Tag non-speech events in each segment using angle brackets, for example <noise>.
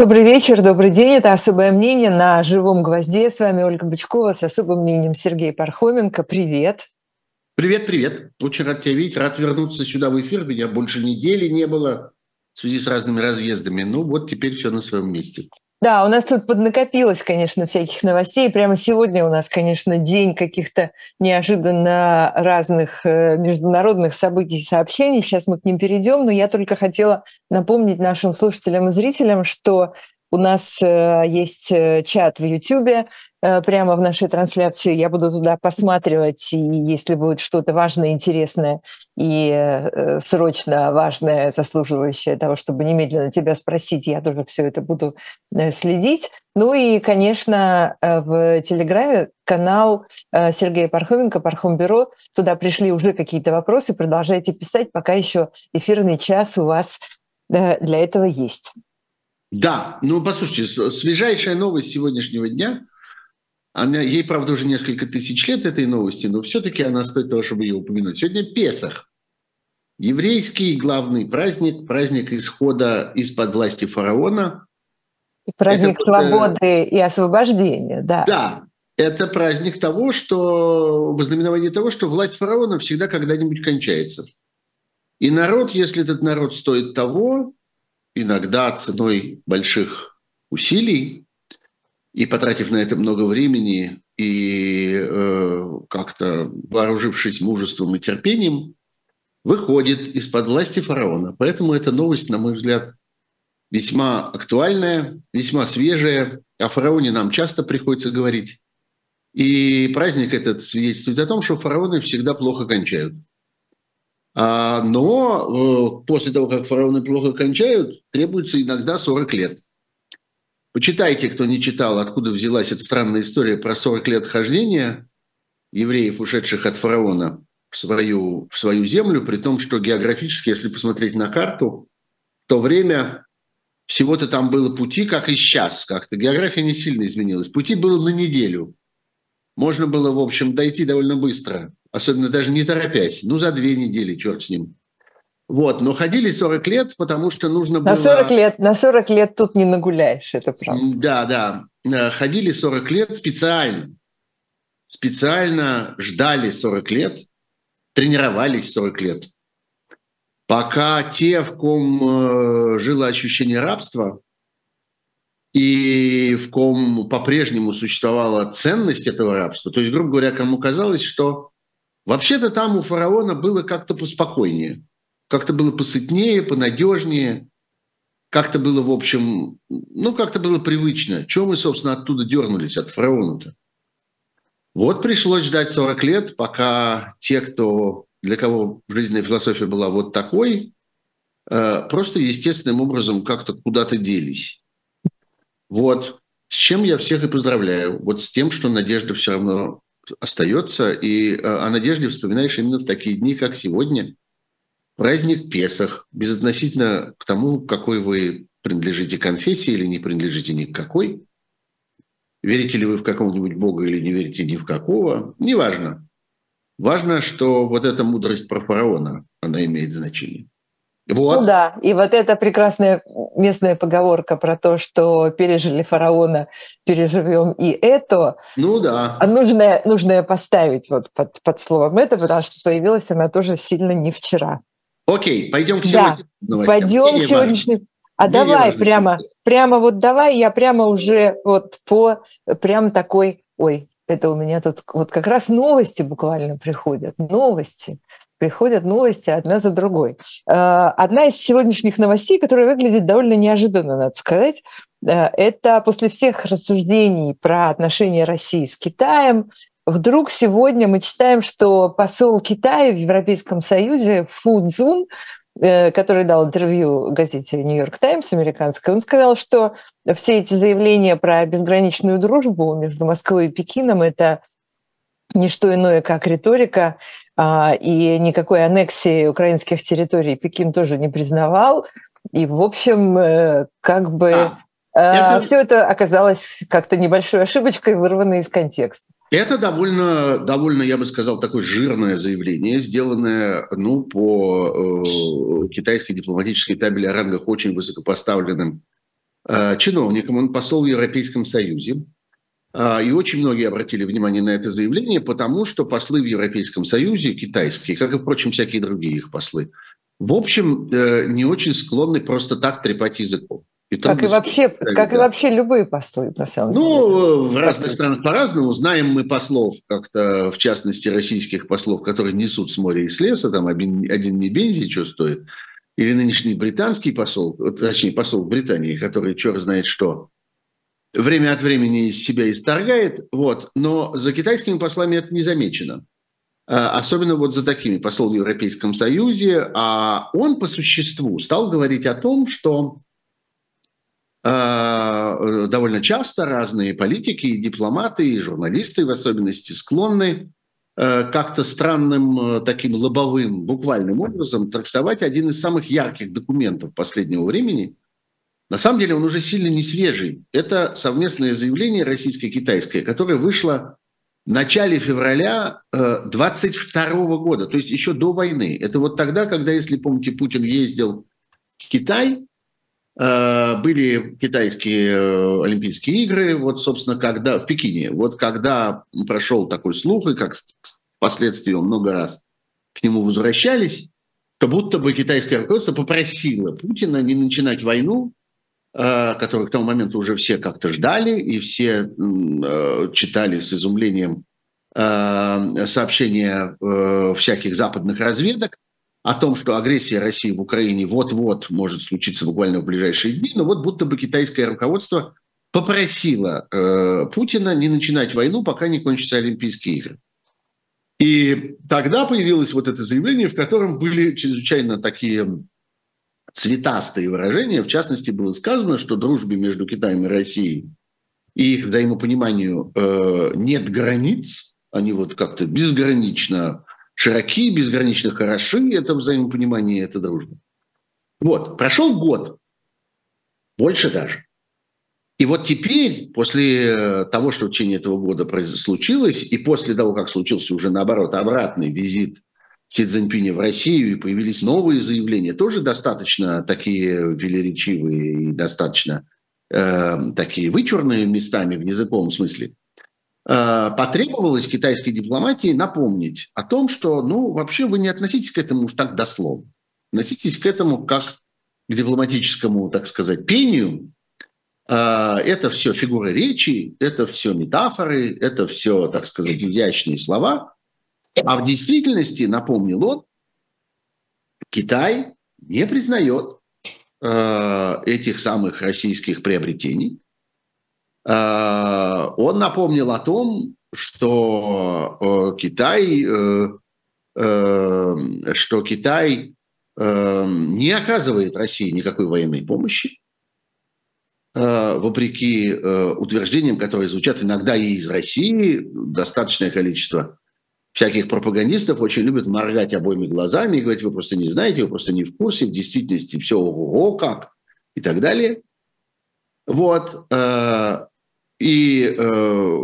Добрый вечер, добрый день. Это «Особое мнение» на «Живом гвозде». С вами Ольга Бычкова с особым мнением Сергей Пархоменко. Привет. Привет, привет. Очень рад тебя видеть. Рад вернуться сюда в эфир. Меня больше недели не было в связи с разными разъездами. Ну вот теперь все на своем месте. Да, у нас тут поднакопилось, конечно, всяких новостей. Прямо сегодня у нас, конечно, день каких-то неожиданно разных э, международных событий и сообщений. Сейчас мы к ним перейдем, но я только хотела напомнить нашим слушателям и зрителям, что у нас э, есть э, чат в YouTube, прямо в нашей трансляции. Я буду туда посматривать, и если будет что-то важное, интересное и срочно важное, заслуживающее того, чтобы немедленно тебя спросить, я тоже все это буду следить. Ну и, конечно, в Телеграме канал Сергея Пархоменко, Пархом Бюро. Туда пришли уже какие-то вопросы, продолжайте писать, пока еще эфирный час у вас для этого есть. Да, ну послушайте, свежайшая новость сегодняшнего дня, она, ей, правда, уже несколько тысяч лет этой новости, но все-таки она стоит того, чтобы ее упомянуть. Сегодня Песах. Еврейский главный праздник, праздник исхода из-под власти фараона. Праздник это, свободы и освобождения, да. Да, это праздник того, что, вознаменование того, что власть фараона всегда когда-нибудь кончается. И народ, если этот народ стоит того, иногда ценой больших усилий и потратив на это много времени и э, как-то вооружившись мужеством и терпением, выходит из-под власти фараона. Поэтому эта новость, на мой взгляд, весьма актуальная, весьма свежая. О фараоне нам часто приходится говорить. И праздник этот свидетельствует о том, что фараоны всегда плохо кончают. А, но э, после того, как фараоны плохо кончают, требуется иногда 40 лет. Почитайте, кто не читал, откуда взялась эта странная история про 40 лет хождения евреев, ушедших от фараона в свою, в свою землю, при том, что географически, если посмотреть на карту, в то время всего-то там было пути, как и сейчас, как-то география не сильно изменилась. Пути было на неделю. Можно было, в общем, дойти довольно быстро особенно даже не торопясь, ну, за две недели, черт с ним. Вот, но ходили 40 лет, потому что нужно было... На 40 лет, на 40 лет тут не нагуляешь, это правда. Да, да. Э, ходили 40 лет специально. Специально ждали 40 лет, тренировались 40 лет. Пока те, в ком э, жило ощущение рабства, и в ком по-прежнему существовала ценность этого рабства, то есть, грубо говоря, кому казалось, что Вообще-то там у фараона было как-то поспокойнее, как-то было посытнее, понадежнее, как-то было, в общем, ну, как-то было привычно. Чего мы, собственно, оттуда дернулись, от фараона-то? Вот пришлось ждать 40 лет, пока те, кто, для кого жизненная философия была вот такой, э, просто естественным образом как-то куда-то делись. Вот. С чем я всех и поздравляю. Вот с тем, что надежда все равно остается, и э, о надежде вспоминаешь именно в такие дни, как сегодня. Праздник Песах, безотносительно к тому, какой вы принадлежите конфессии или не принадлежите ни к какой. Верите ли вы в какого-нибудь Бога или не верите ни в какого, неважно. Важно, что вот эта мудрость про фараона, она имеет значение. Вот. Ну да, и вот эта прекрасная местная поговорка про то, что пережили фараона, переживем и это. Ну да. А нужно, нужно поставить вот под, под словом это, потому что появилась она тоже сильно не вчера. Окей, пойдем к сегодняшним да, новостям. Пойдем к сегодняшним. А Мне давай прямо, прямо вот давай, я прямо уже вот по, прям такой, ой, это у меня тут вот как раз новости буквально приходят, новости приходят новости одна за другой. Э, одна из сегодняшних новостей, которая выглядит довольно неожиданно, надо сказать, э, это после всех рассуждений про отношения России с Китаем, вдруг сегодня мы читаем, что посол Китая в Европейском Союзе Фу Цзун, э, который дал интервью газете «Нью-Йорк Таймс» американской, он сказал, что все эти заявления про безграничную дружбу между Москвой и Пекином – это не что иное, как риторика, а, и никакой аннексии украинских территорий Пекин тоже не признавал. И, в общем, э, как бы а, это... все это оказалось как-то небольшой ошибочкой, вырванной из контекста. Это довольно, довольно, я бы сказал, такое жирное заявление, сделанное ну, по э, китайской дипломатической табели о рангах очень высокопоставленным э, чиновником, он посол в Европейском Союзе. Э, и очень многие обратили внимание на это заявление, потому что послы в Европейском Союзе, китайские, как и, впрочем, всякие другие их послы, в общем, э, не очень склонны просто так трепать языком. И как, и вообще, как и вообще любые послы, на самом ну, деле. Ну, в разных странах по-разному. Знаем мы послов, как-то, в частности, российских послов, которые несут с моря и с леса, там один, один не бензин, что стоит, или нынешний британский посол, точнее, посол Британии, который черт знает что, время от времени из себя исторгает, вот, но за китайскими послами это не замечено. А, особенно вот за такими, посол в Европейском Союзе, а он по существу стал говорить о том, что довольно часто разные политики, и дипломаты, и журналисты в особенности склонны э, как-то странным э, таким лобовым, буквальным образом трактовать один из самых ярких документов последнего времени. На самом деле он уже сильно не свежий. Это совместное заявление российско-китайское, которое вышло в начале февраля 22 года, то есть еще до войны. Это вот тогда, когда, если помните, Путин ездил в Китай, Э, были китайские э, Олимпийские игры, вот, собственно, когда в Пекине, вот когда прошел такой слух, и как впоследствии много раз к нему возвращались, то будто бы китайское руководство попросило Путина не начинать войну, э, которую к тому моменту уже все как-то ждали, и все читали с изумлением сообщения всяких западных разведок, о том, что агрессия России в Украине вот-вот может случиться буквально в ближайшие дни, но вот будто бы китайское руководство попросило э, Путина не начинать войну, пока не кончатся Олимпийские игры. И тогда появилось вот это заявление, в котором были чрезвычайно такие цветастые выражения. В частности, было сказано, что дружбе между Китаем и Россией и их взаимопониманию э, нет границ, они вот как-то безгранично широки, безгранично хороши, это взаимопонимание, это дружба. Вот, прошел год, больше даже. И вот теперь, после э, того, что в течение этого года случилось, и после того, как случился уже, наоборот, обратный визит Си Цзиньпиня в Россию, и появились новые заявления, тоже достаточно такие велеречивые и достаточно э, такие вычурные местами в языковом смысле, потребовалось китайской дипломатии напомнить о том, что, ну, вообще вы не относитесь к этому уж так дословно. Относитесь к этому как к дипломатическому, так сказать, пению. Э, это все фигуры речи, это все метафоры, это все, так сказать, изящные слова. А в действительности, напомнил он, Китай не признает э, этих самых российских приобретений, Э, он напомнил о том, что э, Китай, э, что Китай не оказывает России никакой военной помощи, вопреки утверждениям, которые звучат иногда и из России, достаточное количество всяких пропагандистов очень любят моргать обоими глазами и говорить, вы просто не знаете, вы просто не в курсе, в действительности все ого как и так далее. Вот. И э,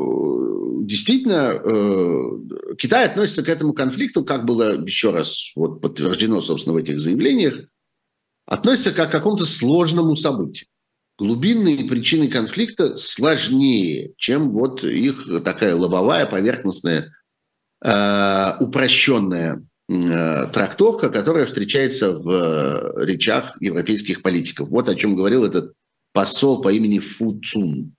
действительно, э, Китай относится к этому конфликту, как было еще раз вот подтверждено, собственно, в этих заявлениях, относится как к какому-то сложному событию. Глубинные причины конфликта сложнее, чем вот их такая лобовая, поверхностная, э, упрощенная э, трактовка, которая встречается в э, речах европейских политиков. Вот о чем говорил этот посол по имени Фу Цун.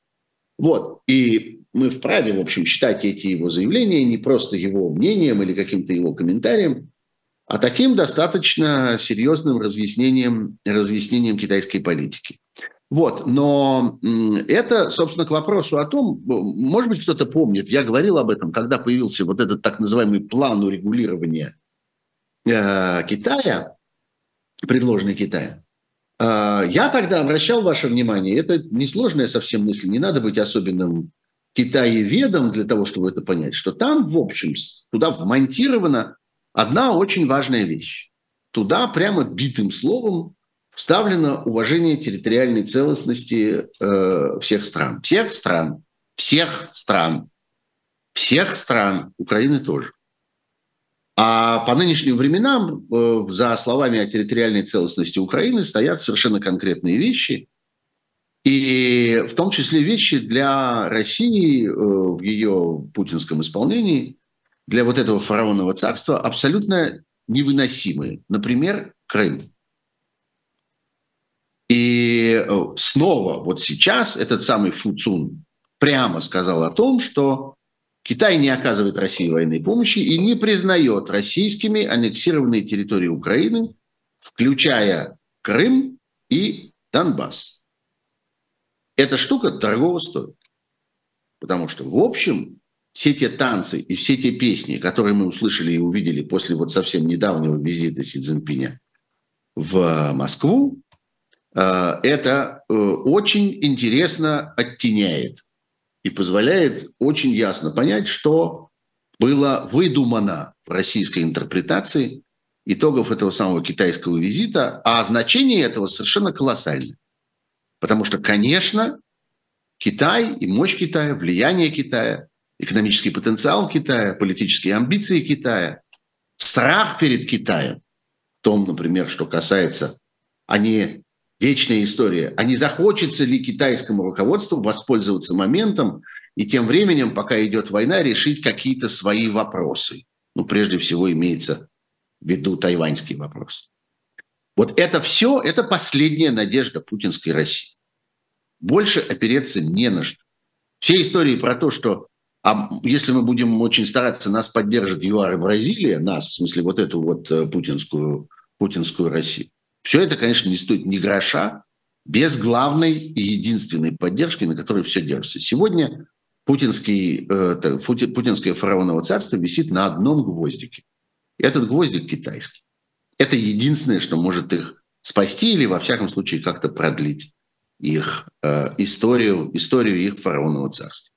Вот. И мы вправе, в общем, считать эти его заявления не просто его мнением или каким-то его комментарием, а таким достаточно серьезным разъяснением, разъяснением китайской политики. Вот, но это, собственно, к вопросу о том, может быть, кто-то помнит, я говорил об этом, когда появился вот этот так называемый план урегулирования э, Китая, предложенный Китаем. А, я тогда обращал ваше внимание, это несложная совсем мысль, не надо быть особенным китаеведом для того, чтобы это понять, что там, в общем, туда вмонтирована одна очень важная вещь. Туда прямо битым словом вставлено уважение территориальной целостности э, всех стран. Всех стран. Всех стран. Всех стран. Украины тоже. А по нынешним временам э, за словами о территориальной целостности Украины стоят совершенно конкретные вещи. И в том числе вещи для России в ее путинском исполнении, для вот этого фараонного царства абсолютно невыносимые. Например, Крым. И снова вот сейчас этот самый Фуцун прямо сказал о том, что Китай не оказывает России военной помощи и не признает российскими аннексированные территории Украины, включая Крым и Донбасс. Эта штука дорого стоит. Потому что, в общем, все те танцы и все те песни, которые мы услышали и увидели после вот совсем недавнего визита Си Цзиньпиня в Москву, э, это э, очень интересно оттеняет и позволяет очень ясно понять, что было выдумано в российской интерпретации итогов этого самого китайского визита, а значение этого совершенно колоссальное. Потому что, конечно, Китай и мощь Китая, влияние Китая, экономический потенциал Китая, политические амбиции Китая, страх перед Китаем, в том, например, что касается, а не вечная история. А не захочется ли китайскому руководству воспользоваться моментом и тем временем, пока идет война, решить какие-то свои вопросы? Ну, прежде всего, имеется в виду тайваньский вопрос. Вот это все, это последняя надежда путинской России. Больше опереться не на что. Все истории про то, что а если мы будем очень стараться, нас поддержит ЮАР и Бразилия, нас, в смысле вот эту вот э, путинскую, путинскую Россию, все это, конечно, не стоит ни гроша без главной и единственной поддержки, на которой все держится. Сегодня путинский, э, путинское фараоново царство висит на одном гвоздике. Этот гвоздик китайский. Это единственное, что может их спасти или, во всяком случае, как-то продлить их э, историю, историю их фараонового царства.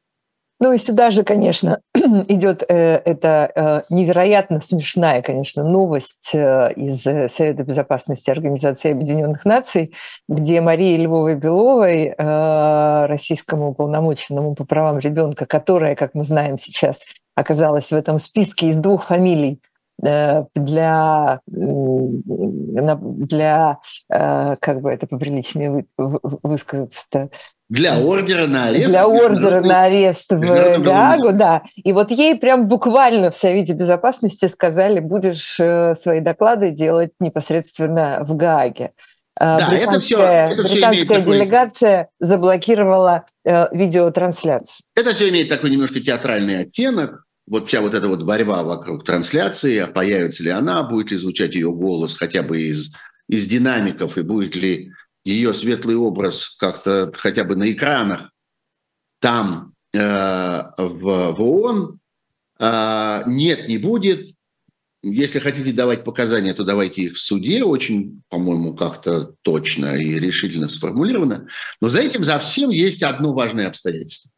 Ну и сюда же, конечно, <clears throat> идет э, эта э, невероятно смешная, конечно, новость э, из Совета безопасности Организации Объединенных Наций, где Марии Львовой Беловой, э, российскому уполномоченному по правам ребенка, которая, как мы знаем сейчас, оказалась в этом списке из двух фамилий э, для, для э, как бы это поприличнее высказаться-то, для ордера на арест. Для ордера на арест в Гаагу, да. И вот ей прям буквально в Совете Безопасности сказали, будешь э, свои доклады делать непосредственно в Гааге. Э, да, это все, это британская все делегация такой... заблокировала э, видеотрансляцию. Это все имеет такой немножко театральный оттенок. Вот вся вот эта вот борьба вокруг трансляции, а появится ли она, будет ли звучать ее голос хотя бы из, из динамиков, и будет ли ее светлый образ как-то хотя бы на экранах там, э, в, в ООН, э, нет, не будет. Если хотите давать показания, то давайте их в суде, очень, по-моему, как-то точно и решительно сформулировано. Но за этим, за всем есть одно важное обстоятельство.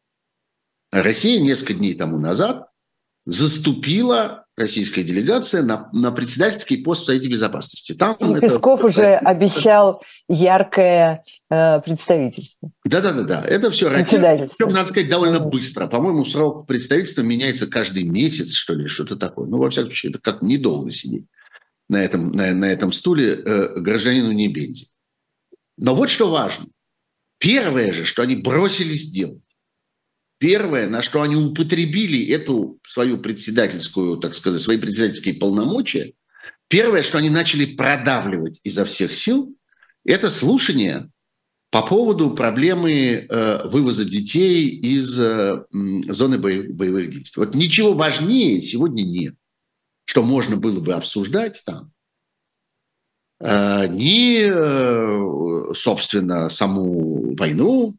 Россия несколько дней тому назад заступила российская делегация на, на председательский пост в Совете Безопасности. Там И это... Песков уже обещал яркое э, представительство. Да-да-да, это все Причем, надо сказать, довольно быстро. По-моему, срок представительства меняется каждый месяц, что ли, что-то такое. Ну, во всяком случае, это как недолго сидеть на этом, на, на этом стуле э, гражданину не бензи. Но вот что важно. Первое же, что они бросились делать, Первое, на что они употребили эту свою председательскую, так сказать, свои председательские полномочия, первое, что они начали продавливать изо всех сил, это слушание по поводу проблемы э, вывоза детей из э, зоны боевых действий. Вот ничего важнее сегодня нет, что можно было бы обсуждать там. Э, ни, э, собственно, саму войну,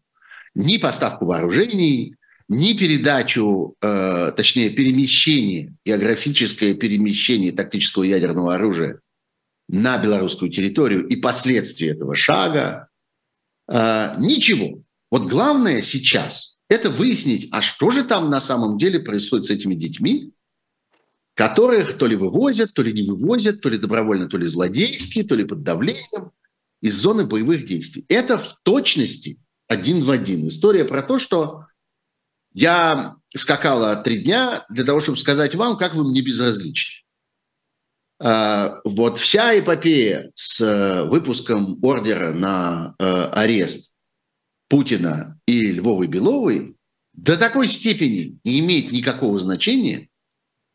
ни поставку вооружений, ни передачу, э, точнее перемещение, географическое перемещение тактического ядерного оружия на белорусскую территорию и последствия этого шага, э, ничего. Вот главное сейчас – это выяснить, а что же там на самом деле происходит с этими детьми, которых то ли вывозят, то ли не вывозят, то ли добровольно, то ли злодейски, то ли под давлением из зоны боевых действий. Это в точности один в один. История про то, что я скакала три дня для того, чтобы сказать вам, как вы мне безразличны. А, вот вся эпопея с э, выпуском ордера на э, арест Путина и Львовой Беловой до такой степени не имеет никакого значения,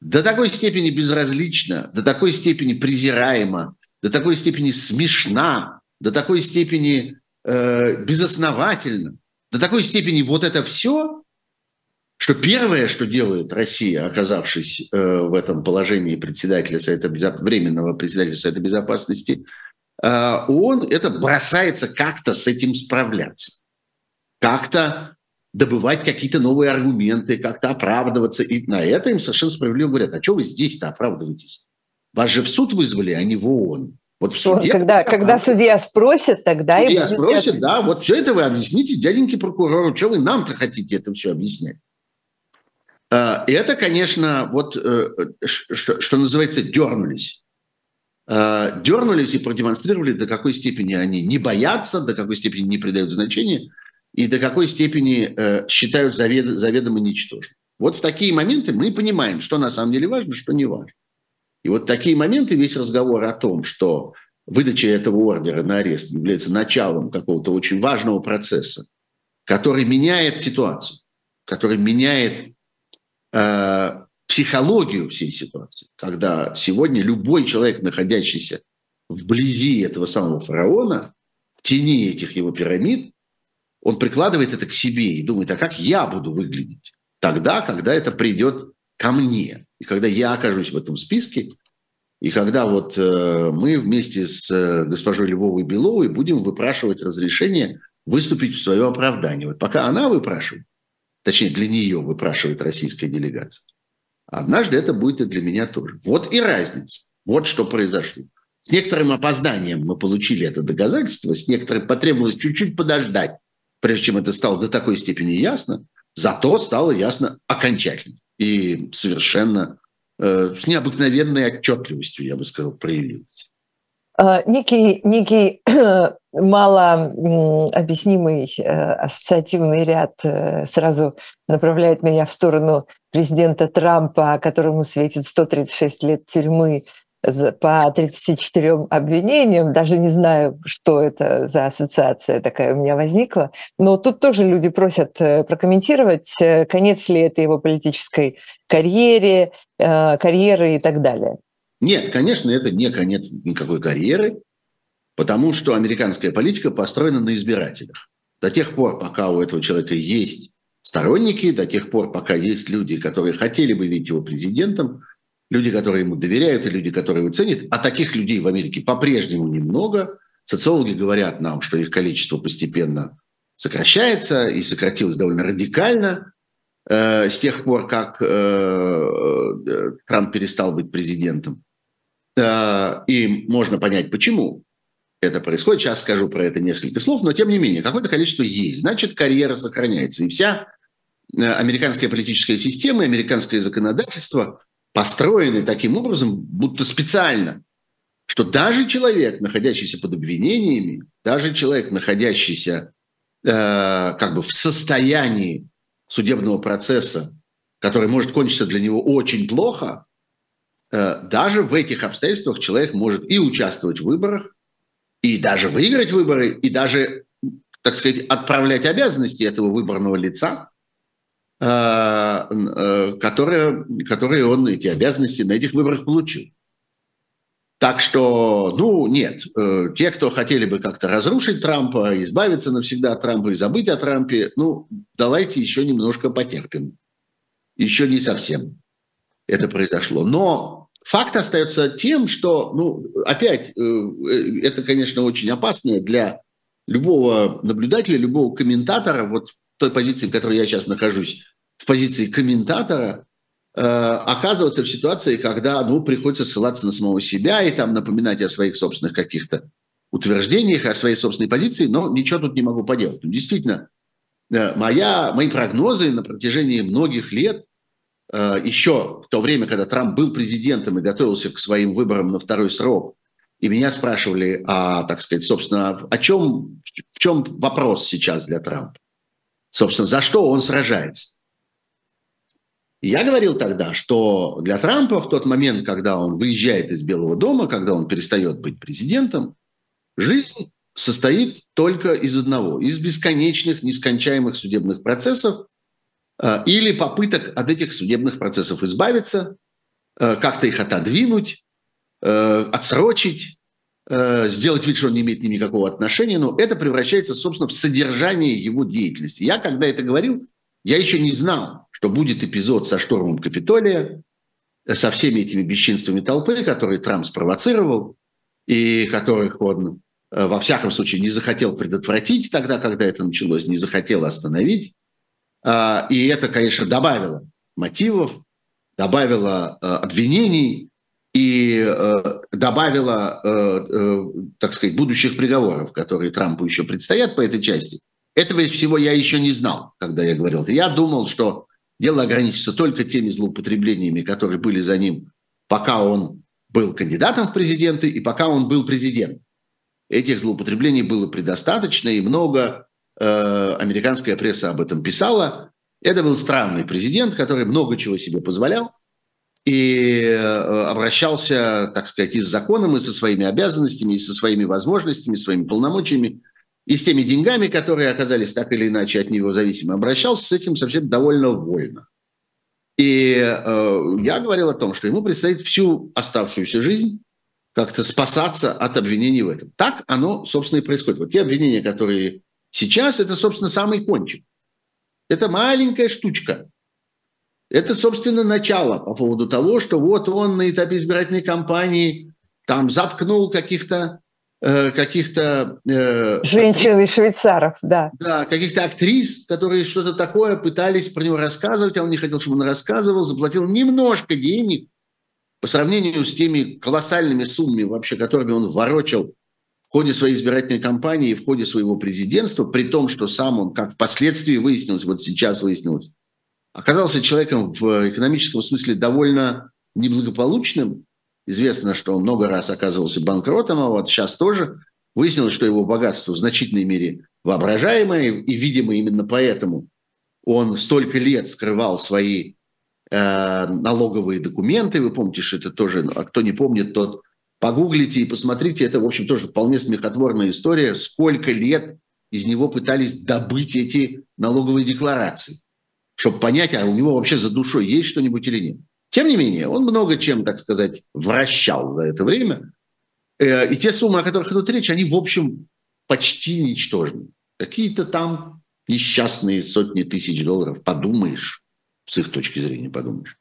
до такой степени безразлична, до такой степени презираема, до такой степени смешна, до такой степени э, безосновательна, до такой степени вот это все, что первое, что делает Россия, оказавшись э, в этом положении председателя Совета Безоп... временного председателя Совета Безопасности, э, он это бросается как-то с этим справляться, как-то добывать какие-то новые аргументы, как-то оправдываться. И на это им совершенно справедливо говорят, а что вы здесь-то оправдываетесь? Вас же в суд вызвали, а не в ООН. Вот в суде, когда, когда судья спросит, тогда судья и спросит, ответ. да, вот все это вы объясните дяденьке прокурору, что вы нам-то хотите это все объяснять? А, это, конечно, вот э, что, что называется, дернулись. А, дернулись и продемонстрировали, до какой степени они не боятся, до какой степени не придают значения и до какой степени э, считают завед, заведомо ничтожным. Вот в такие моменты мы понимаем, что на самом деле важно, что не важно. И вот такие моменты, весь разговор о том, что выдача этого ордера на арест является началом какого-то очень важного процесса, который меняет ситуацию, который меняет э, психологию всей ситуации, когда сегодня любой человек, находящийся вблизи этого самого фараона, в тени этих его пирамид, он прикладывает это к себе и думает, а как я буду выглядеть тогда, когда это придет ко мне, и когда я окажусь в этом списке, и когда вот э, мы вместе с э, госпожой Львовой Беловой будем выпрашивать разрешение выступить в свое оправдание. Вот пока она выпрашивает, точнее для нее выпрашивает российская делегация, однажды это будет и для меня тоже. Вот и разница. Вот что произошло. С некоторым опозданием мы получили это доказательство, с некоторым потребовалось чуть-чуть подождать, прежде чем это стало до такой степени ясно, зато стало ясно окончательно и совершенно э, с необыкновенной отчетливостью, я бы сказал, проявилось. А, некий, некий <clears throat> мало объяснимый э, ассоциативный ряд э, сразу направляет меня в сторону президента Трампа, которому светит 136 лет тюрьмы по 34 обвинениям, даже не знаю, что это за ассоциация такая у меня возникла, но тут тоже люди просят э, прокомментировать, э, конец ли это его политической карьере, э, карьеры и так далее. Нет, конечно, это не конец никакой карьеры, потому что американская политика построена на избирателях. До тех пор, пока у этого человека есть сторонники, до тех пор, пока есть люди, которые хотели бы видеть его президентом, люди, которые ему доверяют, и люди, которые его ценят. А таких людей в Америке по-прежнему немного. Социологи говорят нам, что их количество постепенно сокращается и сократилось довольно радикально э, с тех пор, как э, э, Трамп перестал быть президентом. Э, и можно понять, почему это происходит. Сейчас скажу про это несколько слов, но тем не менее, какое-то количество есть. Значит, карьера сохраняется. И вся э, американская политическая система, американское законодательство построены таким образом, будто специально, что даже человек, находящийся под обвинениями, даже человек, находящийся э, как бы в состоянии судебного процесса, который может кончиться для него очень плохо, даже в этих обстоятельствах человек может и участвовать в выборах, и даже выиграть выборы, и даже, так сказать, отправлять обязанности этого выборного лица Э, э, которые, которые он, эти обязанности на этих выборах получил. Так что, ну, нет, э, те, кто хотели бы как-то разрушить Трампа, избавиться навсегда от Трампа и забыть о Трампе, ну, давайте еще немножко потерпим. Еще не совсем это произошло. Но факт остается тем, что, ну, опять, это, конечно, очень опасно для любого наблюдателя, любого комментатора, вот той позиции, в которой я сейчас нахожусь, в позиции комментатора, э, оказываться в ситуации, когда ну, приходится ссылаться на самого себя и там напоминать о своих собственных каких-то утверждениях, о своей собственной позиции, но ничего тут не могу поделать. Ну, действительно, э, моя, мои прогнозы на протяжении многих лет, э, еще в то время, когда Трамп был президентом и готовился к своим выборам на второй срок, и меня спрашивали, а, так сказать, собственно, о чем, в чем вопрос сейчас для Трампа? Собственно, за что он сражается? я говорил тогда, что для Трампа в тот момент, когда он выезжает из Белого дома, когда он перестает быть президентом, жизнь состоит только из одного, из бесконечных, нескончаемых судебных процессов э, или попыток от этих судебных процессов избавиться, э, как-то их отодвинуть, э, отсрочить, сделать вид, что он не имеет никакого отношения, но это превращается, собственно, в содержание его деятельности. Я, когда это говорил, я еще не знал, что будет эпизод со штурмом Капитолия, со всеми этими бесчинствами толпы, которые Трамп спровоцировал, и которых он Э, во всяком случае, не захотел предотвратить тогда, когда это началось, не захотел остановить. А, и это, конечно, добавило мотивов, добавило э, обвинений и э, добавило, так сказать, будущих приговоров, которые Трампу еще предстоят по этой части. Этого всего я еще не знал, когда я говорил. Я думал, что дело ограничится только теми злоупотреблениями, которые были за ним, пока он был кандидатом в президенты и пока он был президентом. Этих злоупотреблений было предостаточно, и много э, американская пресса об этом писала. Это был странный президент, который много чего себе позволял и э, обращался, так сказать, и с законом, и со своими обязанностями, и со своими возможностями, своими полномочиями, и с теми деньгами, которые оказались так или иначе от него зависимы. Обращался с этим совсем довольно вольно. И э, я говорил о том, что ему предстоит всю оставшуюся жизнь как-то спасаться от обвинений в этом. Так оно, собственно, и происходит. Вот те обвинения, которые сейчас, это, собственно, самый кончик. Это маленькая штучка. Это, собственно, начало по поводу того, что вот он на этапе избирательной кампании там заткнул каких-то э, каких-то... Э, Женщин и швейцаров, да. Да, каких-то актрис, которые что-то такое пытались про него рассказывать, а он не хотел, чтобы он рассказывал, заплатил немножко денег, по сравнению с теми колоссальными суммами, вообще, которыми он ворочал в ходе своей избирательной кампании и в ходе своего президентства, при том, что сам он, как впоследствии выяснилось, вот сейчас выяснилось, оказался человеком в экономическом смысле довольно неблагополучным. Известно, что он много раз оказывался банкротом, а вот сейчас тоже выяснилось, что его богатство в значительной мере воображаемое, и, видимо, именно поэтому он столько лет скрывал свои Э, налоговые документы. Вы помните, что это тоже, а кто не помнит, тот погуглите и посмотрите. Это, в общем, тоже вполне смехотворная история. Сколько лет из него пытались добыть эти налоговые декларации, чтобы понять, а у него вообще за душой есть что-нибудь или нет. Тем не менее, он много чем, так сказать, вращал за это время. Э, и те суммы, о которых идут речь, они, в общем, почти ничтожны. Какие-то там несчастные сотни тысяч долларов, подумаешь с их точки зрения, подумаешь.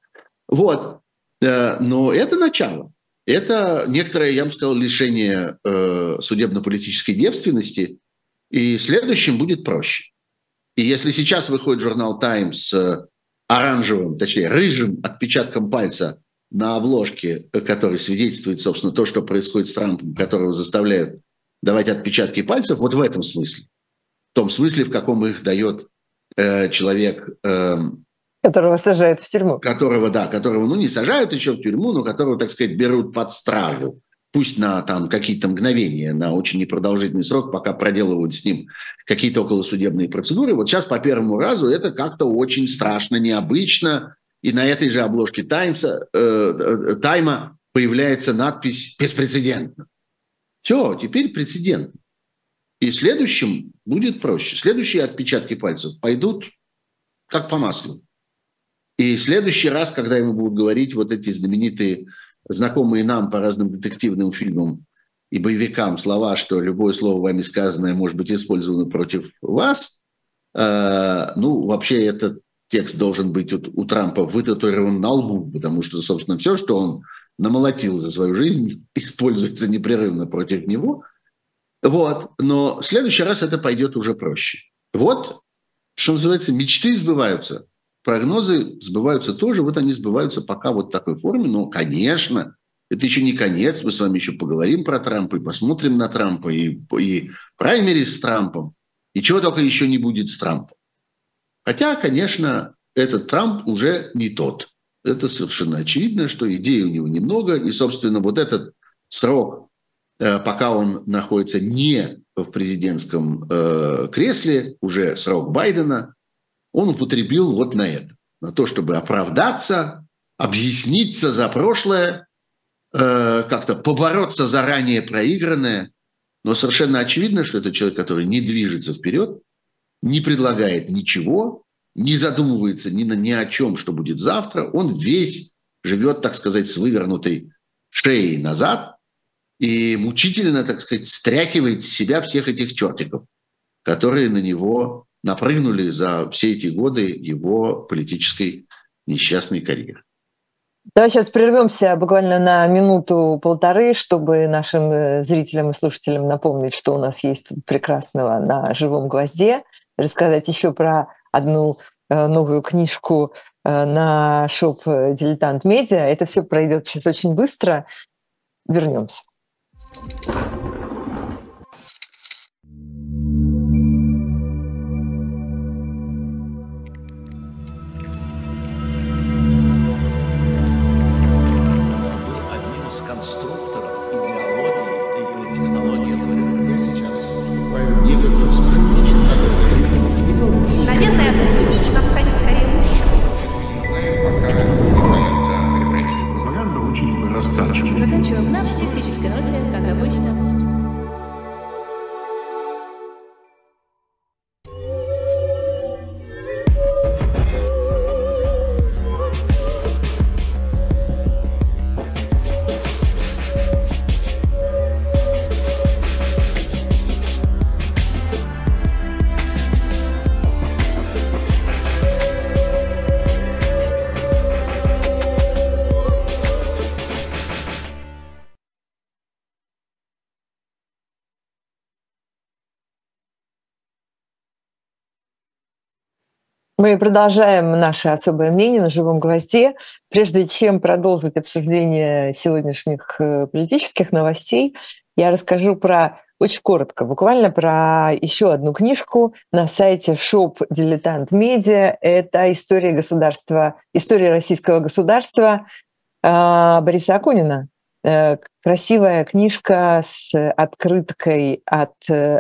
Вот. Э, но это начало. Это некоторое, я бы сказал, лишение э, судебно-политической девственности, и следующим будет проще. И если сейчас выходит журнал «Таймс» с оранжевым, точнее, рыжим отпечатком пальца на обложке, который свидетельствует, собственно, то, что происходит с Трампом, которого заставляют давать отпечатки пальцев, вот в этом смысле. В том смысле, в каком их дает э, человек, э, Которого сажают в тюрьму. Которого, да, которого, ну, не сажают еще в тюрьму, но которого, так сказать, берут под стражу. Пусть на там какие-то мгновения, на очень непродолжительный срок, пока проделывают с ним какие-то околосудебные процедуры. Вот сейчас по первому разу это как-то очень страшно, необычно. И на этой же обложке Таймса, э, э, Тайма появляется надпись «Беспрецедентно». Все, теперь прецедент. И следующим будет проще. Следующие отпечатки пальцев пойдут как по маслу. И в следующий раз, когда ему будут говорить вот эти знаменитые, знакомые нам по разным детективным фильмам и боевикам слова, что любое слово вами сказанное может быть использовано против вас, э, ну, вообще этот текст должен быть у, у Трампа вытатуирован на лбу, потому что, собственно, все, что он намолотил за свою жизнь, <laughs> используется непрерывно против него. Вот. Но в следующий раз это пойдет уже проще. Вот, что называется, мечты сбываются – прогнозы сбываются тоже, вот они сбываются пока вот в такой форме, но, конечно, это еще не конец, мы с вами еще поговорим про Трампа и посмотрим на Трампа, и, и праймери с Трампом, и чего только еще не будет с Трампом. Хотя, конечно, этот Трамп уже не тот. Это совершенно очевидно, что идей у него немного, и, собственно, вот этот срок, э, пока он находится не в президентском э, кресле, уже срок Байдена, он употребил вот на это. На то, чтобы оправдаться, объясниться за прошлое, э, как-то побороться за ранее проигранное. но совершенно очевидно, что это человек, который не движется вперед, не предлагает ничего, не задумывается ни, на, ни о чем, что будет завтра. Он весь живет, так сказать, с вывернутой шеей назад и мучительно, так сказать, стряхивает с себя всех этих чертиков, которые на него напрыгнули за все эти годы его политической несчастной карьеры. Давай сейчас прервемся буквально на минуту-полторы, чтобы нашим э, зрителям и слушателям напомнить, что у нас есть тут прекрасного на живом гвозде, рассказать еще про одну э, новую книжку э, на шоп «Дилетант Медиа». Это все пройдет сейчас очень быстро. Вернемся. Мы продолжаем наше особое мнение на живом гвозде. Прежде чем продолжить обсуждение сегодняшних э, политических новостей, я расскажу про очень коротко, буквально про еще одну книжку на сайте Shop Дилетант Медиа. Это история государства, история российского государства э, Бориса Акунина. Э, красивая книжка с открыткой от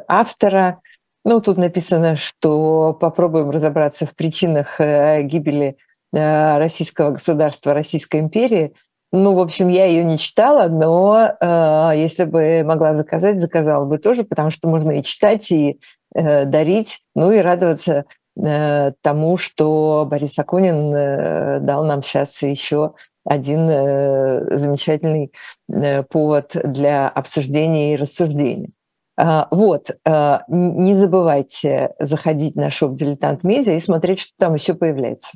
автора, ну, тут написано, что попробуем разобраться в причинах э, гибели э, российского государства, Российской империи. Ну, в общем, я ее не читала, но э, если бы могла заказать, заказала бы тоже, потому что можно и читать, и э, дарить, ну и радоваться э, тому, что Борис Акунин э, дал нам сейчас еще один э, замечательный э, повод для обсуждения и рассуждения. А, вот, а, не забывайте заходить на шоп «Дилетант Медиа» и смотреть, что там еще появляется.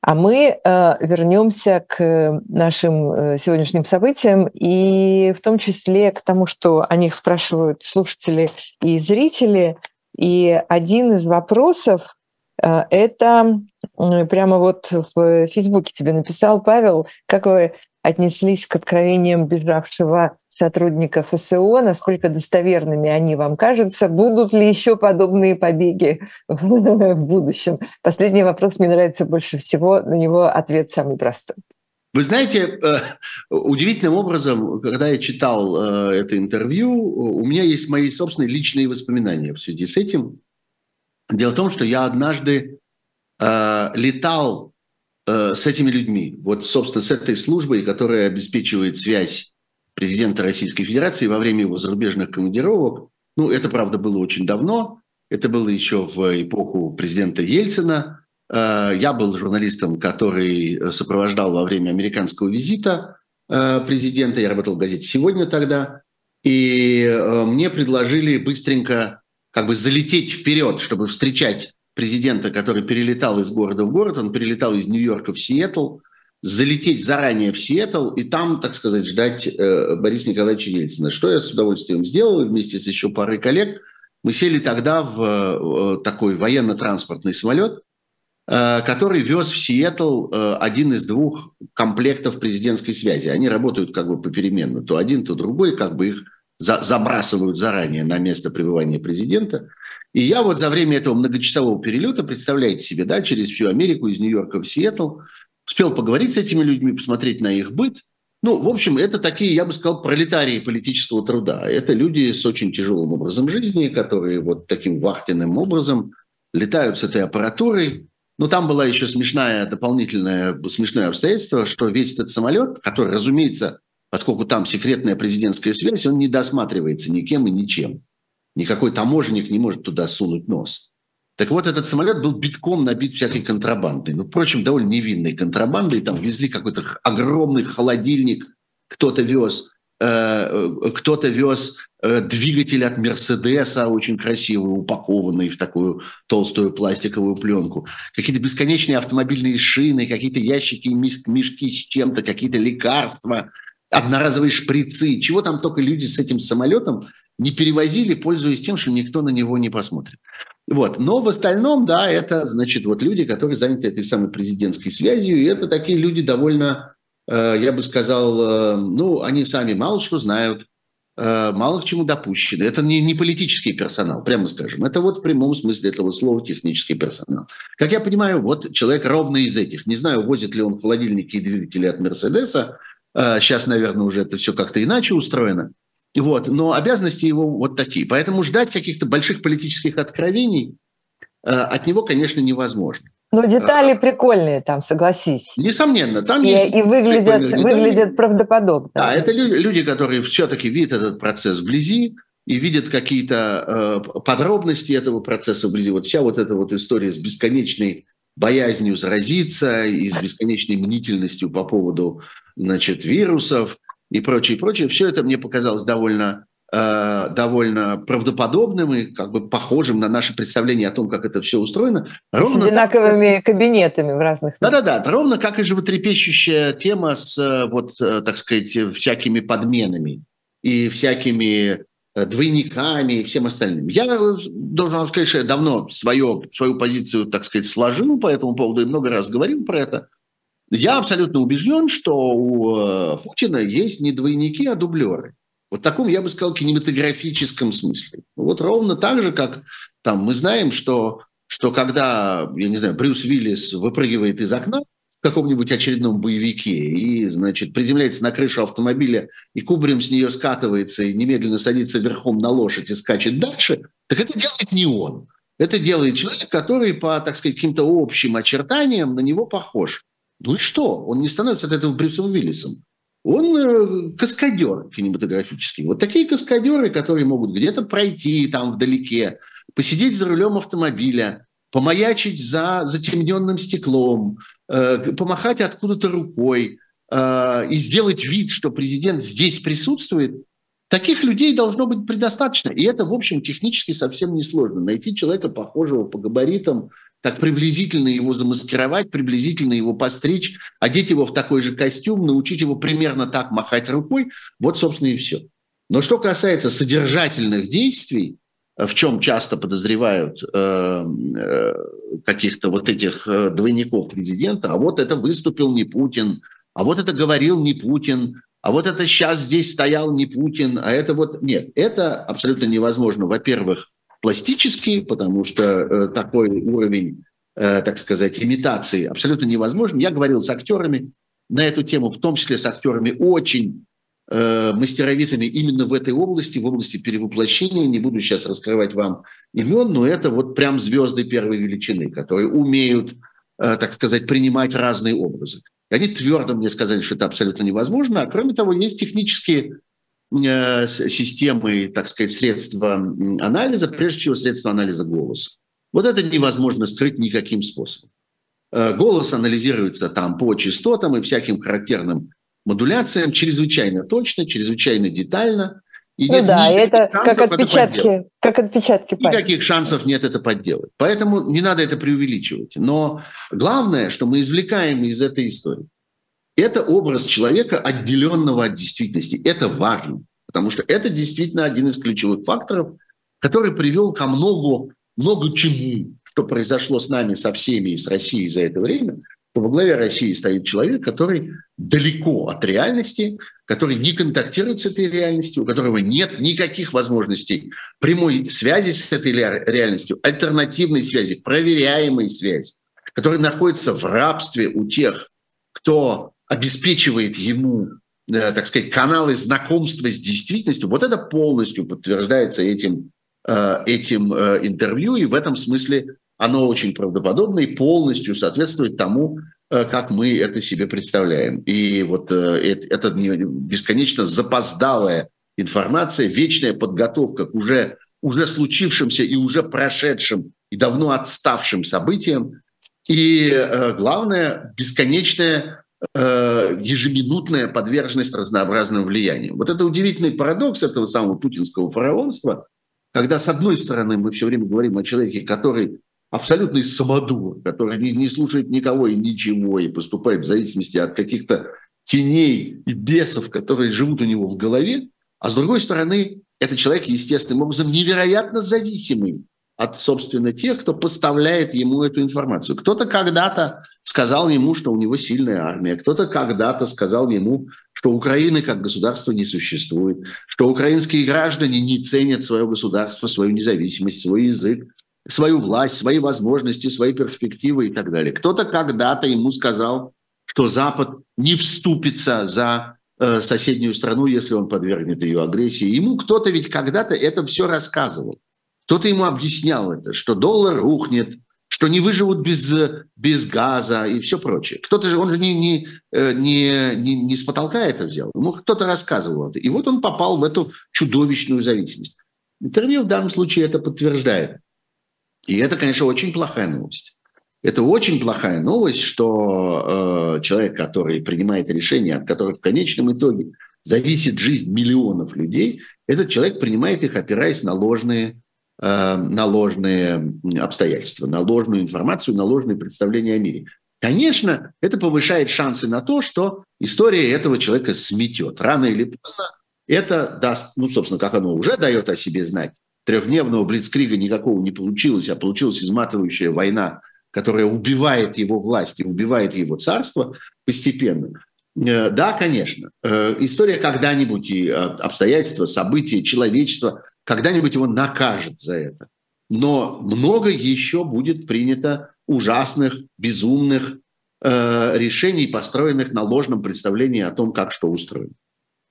А мы а, вернемся к нашим э, сегодняшним событиям и в том числе к тому, что о них спрашивают слушатели и зрители. И один из вопросов это прямо вот в Фейсбуке тебе написал Павел, как вы отнеслись к откровениям бежавшего сотрудника ФСО, насколько достоверными они вам кажутся, будут ли еще подобные побеги <laughs> в будущем? Последний вопрос мне нравится больше всего, на него ответ самый простой. Вы знаете, э, удивительным образом, когда я читал э, это интервью, у меня есть мои собственные личные воспоминания в связи с этим. Дело в том, что я однажды э, летал с этими людьми, вот, собственно, с этой службой, которая обеспечивает связь президента Российской Федерации во время его зарубежных командировок. Ну, это, правда, было очень давно. Это было еще в эпоху президента Ельцина. Э, я был журналистом, который сопровождал во время американского визита э, президента. Я работал в газете «Сегодня» тогда. И мне предложили быстренько как бы залететь вперед, чтобы встречать президента, который перелетал из города в город, он перелетал из Нью-Йорка в Сиэтл, залететь заранее в Сиэтл и там, так сказать, ждать э, Бориса Николаевича Ельцина. Что я с удовольствием сделал вместе с еще парой коллег. Мы сели тогда в э, такой военно-транспортный самолет, э, который вез в Сиэтл э, один из двух комплектов президентской связи. Они работают как бы попеременно. То один, то другой, как бы их за, забрасывают заранее на место пребывания президента – и я вот за время этого многочасового перелета, представляете себе, да, через всю Америку, из Нью-Йорка в Сиэтл, успел поговорить с этими людьми, посмотреть на их быт. Ну, в общем, это такие, я бы сказал, пролетарии политического труда. Это люди с очень тяжелым образом жизни, которые вот таким вахтенным образом летают с этой аппаратурой. Но там была еще смешная дополнительное смешное обстоятельство, что весь этот самолет, который, разумеется, поскольку там секретная президентская связь, он не досматривается никем и ничем. Никакой таможенник не может туда сунуть нос. Так вот, этот самолет был битком набит всякой контрабандой. Ну, впрочем, довольно невинной контрабандой. Там везли какой-то огромный холодильник, кто-то вез Э, кто-то вез э, двигатель от Мерседеса, очень красивый, упакованный в такую толстую пластиковую пленку. Какие-то бесконечные автомобильные шины, какие-то ящики, мешки с чем-то, какие-то лекарства, одноразовые шприцы. Чего там только люди с этим самолетом не перевозили, пользуясь тем, что никто на него не посмотрит. Вот. Но в остальном, да, это, значит, вот люди, которые заняты этой самой президентской связью, и это такие люди довольно Э, я бы сказал, э, ну, они сами мало что знают, э, мало к чему допущены. Это не, не политический персонал, прямо скажем. Это вот в прямом смысле этого слова технический персонал. Как я понимаю, вот человек ровно из этих. Не знаю, возит ли он холодильники и двигатели от Мерседеса. Сейчас, наверное, уже это все как-то иначе устроено. Вот. Но обязанности его вот такие. Поэтому ждать каких-то больших политических откровений от него, конечно, невозможно. Ну, детали прикольные там, согласись. Несомненно, там и, есть... И выглядят, выглядят правдоподобно. Да, это люди, которые все-таки видят этот процесс вблизи и видят какие-то э, подробности этого процесса вблизи. Вот вся вот эта вот история с бесконечной боязнью заразиться и с бесконечной мнительностью по поводу, значит, вирусов и прочее, прочее, все это мне показалось довольно Э, довольно правдоподобным и как бы похожим на наше представление о том, как это все устроено. Ровно с одинаковыми так, кабинетами в разных... Да-да-да, ровно как и животрепещущая тема с, э, вот, э, так сказать, всякими подменами и всякими двойниками и всем остальным. Я должен сказать, что я давно свое, свою позицию, так сказать, сложил по этому поводу и много раз говорил про это. Я абсолютно убежден, что у Путина есть не двойники, а дублеры. Вот в таком, я бы сказал, кинематографическом смысле. Вот ровно так же, как там мы знаем, что, что когда, я не знаю, Брюс Уиллис выпрыгивает из окна в каком-нибудь очередном боевике и, значит, приземляется на крышу автомобиля и кубарем с нее скатывается и немедленно садится верхом на лошадь и скачет дальше, так это делает не он. Это делает человек, который по, так сказать, каким-то общим очертаниям на него похож. Ну и что? Он не становится от этого Брюсом Уиллисом. Он э, каскадер кинематографический. Вот такие каскадеры, которые могут где-то пройти там вдалеке, посидеть за рулем автомобиля, помаячить за затемненным стеклом, э, помахать откуда-то рукой э, и сделать вид, что президент здесь присутствует, таких людей должно быть предостаточно. И это, в общем, технически совсем несложно. Найти человека, похожего по габаритам так приблизительно его замаскировать, приблизительно его постричь, одеть его в такой же костюм, научить его примерно так махать рукой. Вот, собственно, и все. Но что касается содержательных действий, в чем часто подозревают э, э, каких-то вот этих э, двойников президента, а вот это выступил не Путин, а вот это говорил не Путин, а вот это сейчас здесь стоял не Путин, а это вот... Нет, это абсолютно невозможно. Во-первых, пластический, потому что э, такой уровень, э, так сказать, имитации абсолютно невозможен. Я говорил с актерами на эту тему, в том числе с актерами очень э, мастеровитыми именно в этой области, в области перевоплощения. Не буду сейчас раскрывать вам имен, но это вот прям звезды первой величины, которые умеют, так сказать, принимать разные образы. Они твердо мне сказали, что это абсолютно невозможно. А кроме того, есть технические системы, так сказать, средства анализа, прежде всего средства анализа голоса. Вот это невозможно скрыть никаким способом. Э, голос анализируется там по частотам и всяким характерным модуляциям чрезвычайно точно, чрезвычайно детально. И ну нет да, это как отпечатки, это как отпечатки пальцев. Никаких шансов нет это подделать. Поэтому не надо это преувеличивать. Но главное, что мы извлекаем из этой истории – это образ человека, отделенного от действительности. Это важно, потому что это действительно один из ключевых факторов, который привел ко многу, много чему, что произошло с нами, со всеми и с Россией за это время, что во главе России стоит человек, который далеко от реальности, который не контактирует с этой реальностью, у которого нет никаких возможностей прямой связи с этой реальностью, альтернативной связи, проверяемой связи, который находится в рабстве у тех, кто обеспечивает ему, э, так сказать, каналы знакомства с действительностью, вот это полностью подтверждается этим, э, этим э, интервью, и в этом смысле оно очень правдоподобно и полностью соответствует тому, как мы это себе представляем. И вот это бесконечно запоздалая информация, вечная подготовка к уже, уже случившимся и уже прошедшим и давно отставшим событиям. И главное, бесконечная ежеминутная подверженность разнообразным влияниям. Вот это удивительный парадокс этого самого путинского фараонства, когда, с одной стороны, мы все время говорим о человеке, который абсолютный самодур, который не, не слушает никого и ничего, и поступает в зависимости от каких-то теней и бесов, которые живут у него в голове, а с другой стороны, это человек естественным образом невероятно зависимый от, собственно, тех, кто поставляет ему эту информацию. Кто-то когда-то сказал ему, что у него сильная армия, кто-то когда-то сказал ему, что Украины как государства не существует, что украинские граждане не ценят свое государство, свою независимость, свой язык, свою власть, свои возможности, свои перспективы и так далее. Кто-то когда-то ему сказал, что Запад не вступится за э, соседнюю страну, если он подвергнет ее агрессии. Ему кто-то ведь когда-то это все рассказывал. Кто-то ему объяснял это, что доллар рухнет, что не выживут без, без газа и все прочее. Кто-то же, он же не, не, э, не, не, не с потолка это взял, ему кто-то рассказывал это. И вот он попал в эту чудовищную зависимость. Интервью в данном случае это подтверждает. И это, конечно, очень плохая новость. Это очень плохая новость, что э, человек, который принимает решения, от которых в конечном итоге зависит жизнь миллионов людей, этот человек принимает их, опираясь на ложные на ложные обстоятельства, на ложную информацию, на ложные представления о мире. Конечно, это повышает шансы на то, что история этого человека сметет. Рано или поздно это даст, ну, собственно, как оно уже дает о себе знать. Трехдневного блицкрига никакого не получилось, а получилась изматывающая война, которая убивает его власть и убивает его царство постепенно. Э, да, конечно. Э, история когда-нибудь и обстоятельства, события, человечество когда-нибудь его накажет за это. Но много еще будет принято ужасных, безумных э, решений, построенных на ложном представлении о том, как что устроено.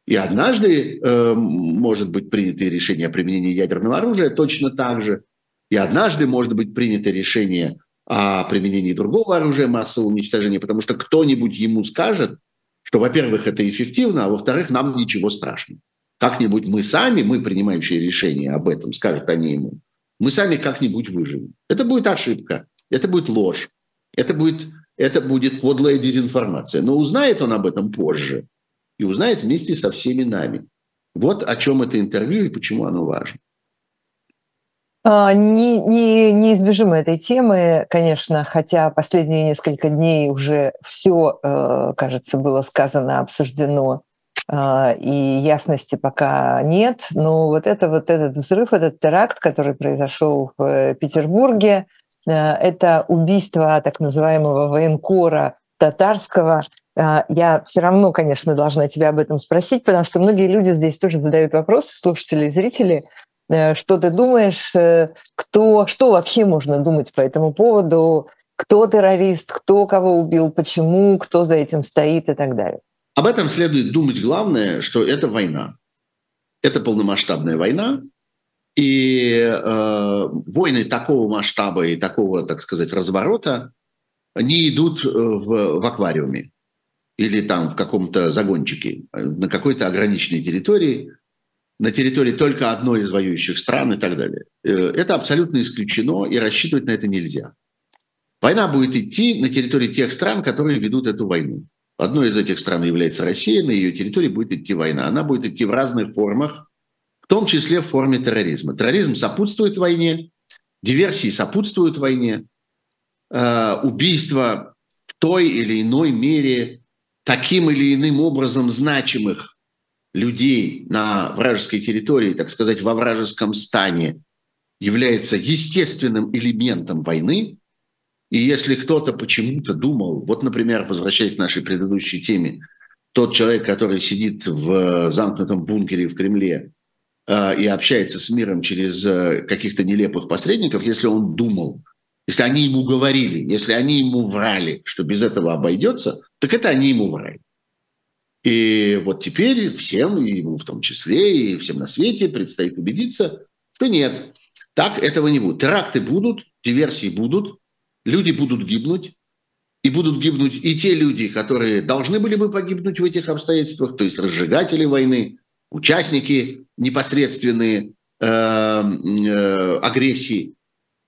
И однажды э, может быть принято решение о применении ядерного оружия точно так же. И однажды может быть принято решение о применении другого оружия массового уничтожения, потому что кто-нибудь ему скажет, что, во-первых, это эффективно, а во-вторых, нам ничего страшного. Как-нибудь мы сами, мы, принимающие решения об этом, скажут они ему, мы сами как-нибудь выживем. Это будет ошибка, это будет ложь, это будет, это будет подлая дезинформация. Но узнает он об этом позже и узнает вместе со всеми нами. Вот о чем это интервью и почему оно важно. А, не, не, не избежим этой темы, конечно, хотя последние несколько дней уже все, э, кажется, было сказано, обсуждено и ясности пока нет. Но вот это вот этот взрыв, этот теракт, который произошел в э, Петербурге, э, это убийство так называемого военкора татарского. А, я все равно, конечно, должна тебя об этом спросить, потому что многие люди здесь тоже задают вопросы, слушатели и зрители. Э, что ты думаешь, кто, что вообще можно думать по этому поводу? Кто террорист, кто кого убил, почему, кто за этим стоит и так далее. Об этом следует думать главное, что это война. Это полномасштабная война, и э, войны такого масштаба и такого, так сказать, разворота не идут э, в, в аквариуме или там в каком-то загончике, на какой-то ограниченной территории, на территории только одной из воюющих стран и так далее. Э, это абсолютно исключено, и рассчитывать на это нельзя. Война будет идти на территории тех стран, которые ведут эту войну. Одной из этих стран является Россия, на ее территории будет идти война. Она будет идти в разных формах, в том числе в форме терроризма. Терроризм сопутствует войне, диверсии сопутствуют войне, э, убийства в той или иной мере таким или иным образом значимых людей на вражеской территории, так сказать, во вражеском стане, является естественным элементом войны, и если кто-то почему-то думал, вот, например, возвращаясь к нашей предыдущей теме, тот человек, который сидит в замкнутом бункере в Кремле э, и общается с миром через э, каких-то нелепых посредников, если он думал, если они ему говорили, если они ему врали, что без этого обойдется, так это они ему врали. И вот теперь всем, и ему в том числе, и всем на свете предстоит убедиться, что нет, так этого не будет. Теракты будут, диверсии будут, люди будут гибнуть, и будут гибнуть и те люди, которые должны были бы погибнуть в этих обстоятельствах, то есть разжигатели войны, участники непосредственные э, э, агрессии,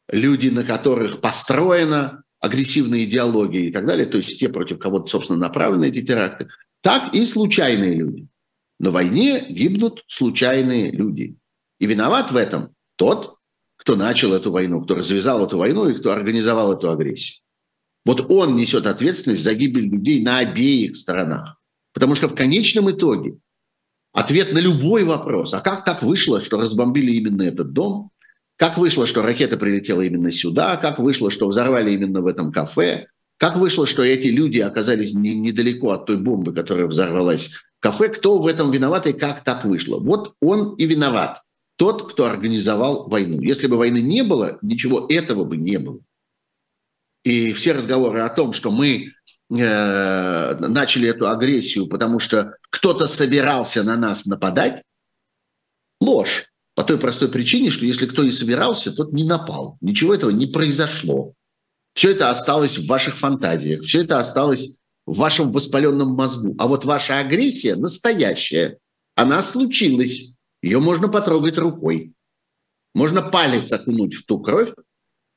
люди, на которых построена агрессивная идеология и так далее, то есть те, против кого, собственно, направлены эти теракты, так и случайные люди. На войне гибнут случайные люди. И виноват в этом тот, кто начал эту войну, кто развязал эту войну и кто организовал эту агрессию. Вот он несет ответственность за гибель людей на обеих сторонах. Потому что в конечном итоге ответ на любой вопрос, а как так вышло, что разбомбили именно этот дом, как вышло, что ракета прилетела именно сюда, как вышло, что взорвали именно в этом кафе, как вышло, что эти люди оказались не, недалеко от той бомбы, которая взорвалась в кафе, кто в этом виноват и как так вышло. Вот он и виноват, тот, кто организовал войну. Если бы войны не было, ничего этого бы не было. И все разговоры о том, что мы э, начали эту агрессию, потому что кто-то собирался на нас нападать, ложь. По той простой причине, что если кто и собирался, тот не напал. Ничего этого не произошло. Все это осталось в ваших фантазиях, все это осталось в вашем воспаленном мозгу. А вот ваша агрессия настоящая, она случилась. Ее можно потрогать рукой. Можно палец окунуть в ту кровь,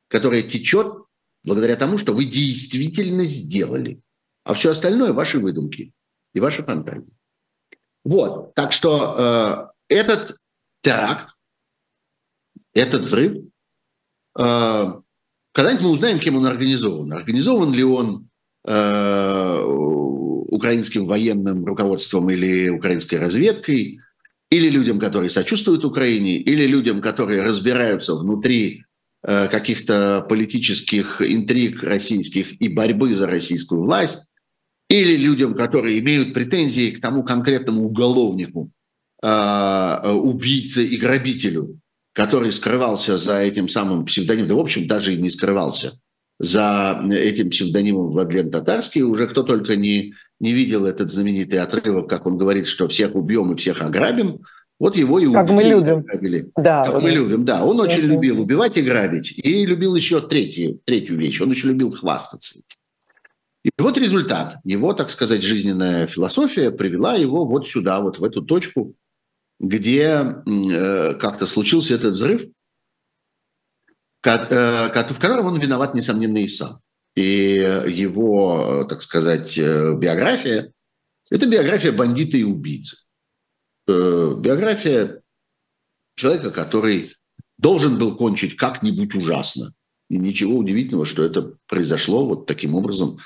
которая течет благодаря тому, что вы действительно сделали. А все остальное – ваши выдумки и ваши фантазии. Вот, так что э, этот теракт, этот взрыв, э, когда-нибудь мы узнаем, кем он организован. Организован ли он э, украинским военным руководством или украинской разведкой, или людям, которые сочувствуют Украине, или людям, которые разбираются внутри Э, каких-то политических интриг российских и борьбы за российскую власть, или людям, которые имеют претензии к тому конкретному уголовнику, э, убийце и грабителю, который скрывался за этим самым псевдонимом, да, в общем, даже и не скрывался за этим псевдонимом Владлен Татарский. Уже кто только не, не видел этот знаменитый отрывок, как он говорит, что всех убьем и всех ограбим. Вот его и убили. Как мы любим. Грабили. Да, как вот. мы любим, да. Он очень любил убивать и грабить. И любил еще третью, третью вещь. Он еще любил хвастаться. И вот результат. Его, так сказать, жизненная философия привела его вот сюда, вот в эту точку, где э, как-то случился этот взрыв, э, в котором он виноват, несомненно, и сам. И его, так сказать, э, биография – это биография бандита и убийцы. Э, биография человека, который должен был кончить как-нибудь ужасно. И ничего удивительного, что это произошло вот таким образом,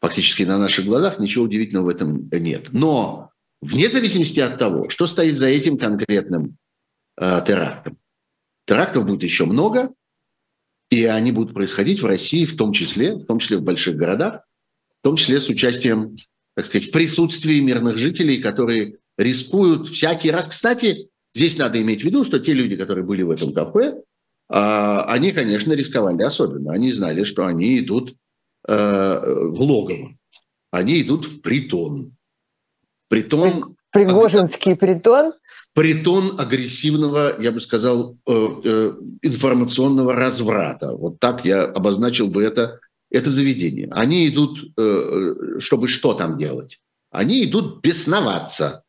фактически на наших глазах, ничего удивительного в этом нет. Но вне зависимости от того, что стоит за этим конкретным э, терактом, терактов будет еще много, и они будут происходить в России в том числе, в том числе в больших городах, в том числе с участием, так сказать, в присутствии мирных жителей, которые рискуют всякий раз. Кстати, здесь надо иметь в виду, что те люди, которые были в этом кафе, а, они, конечно, рисковали особенно. Они знали, что они идут э, в логово, они идут в притон. Притон... Пригожинский притон? Притон агрессивного, я бы сказал, э, э, информационного разврата. Вот так я обозначил бы это, это заведение. Они идут, чтобы что там делать? Они идут бесноваться.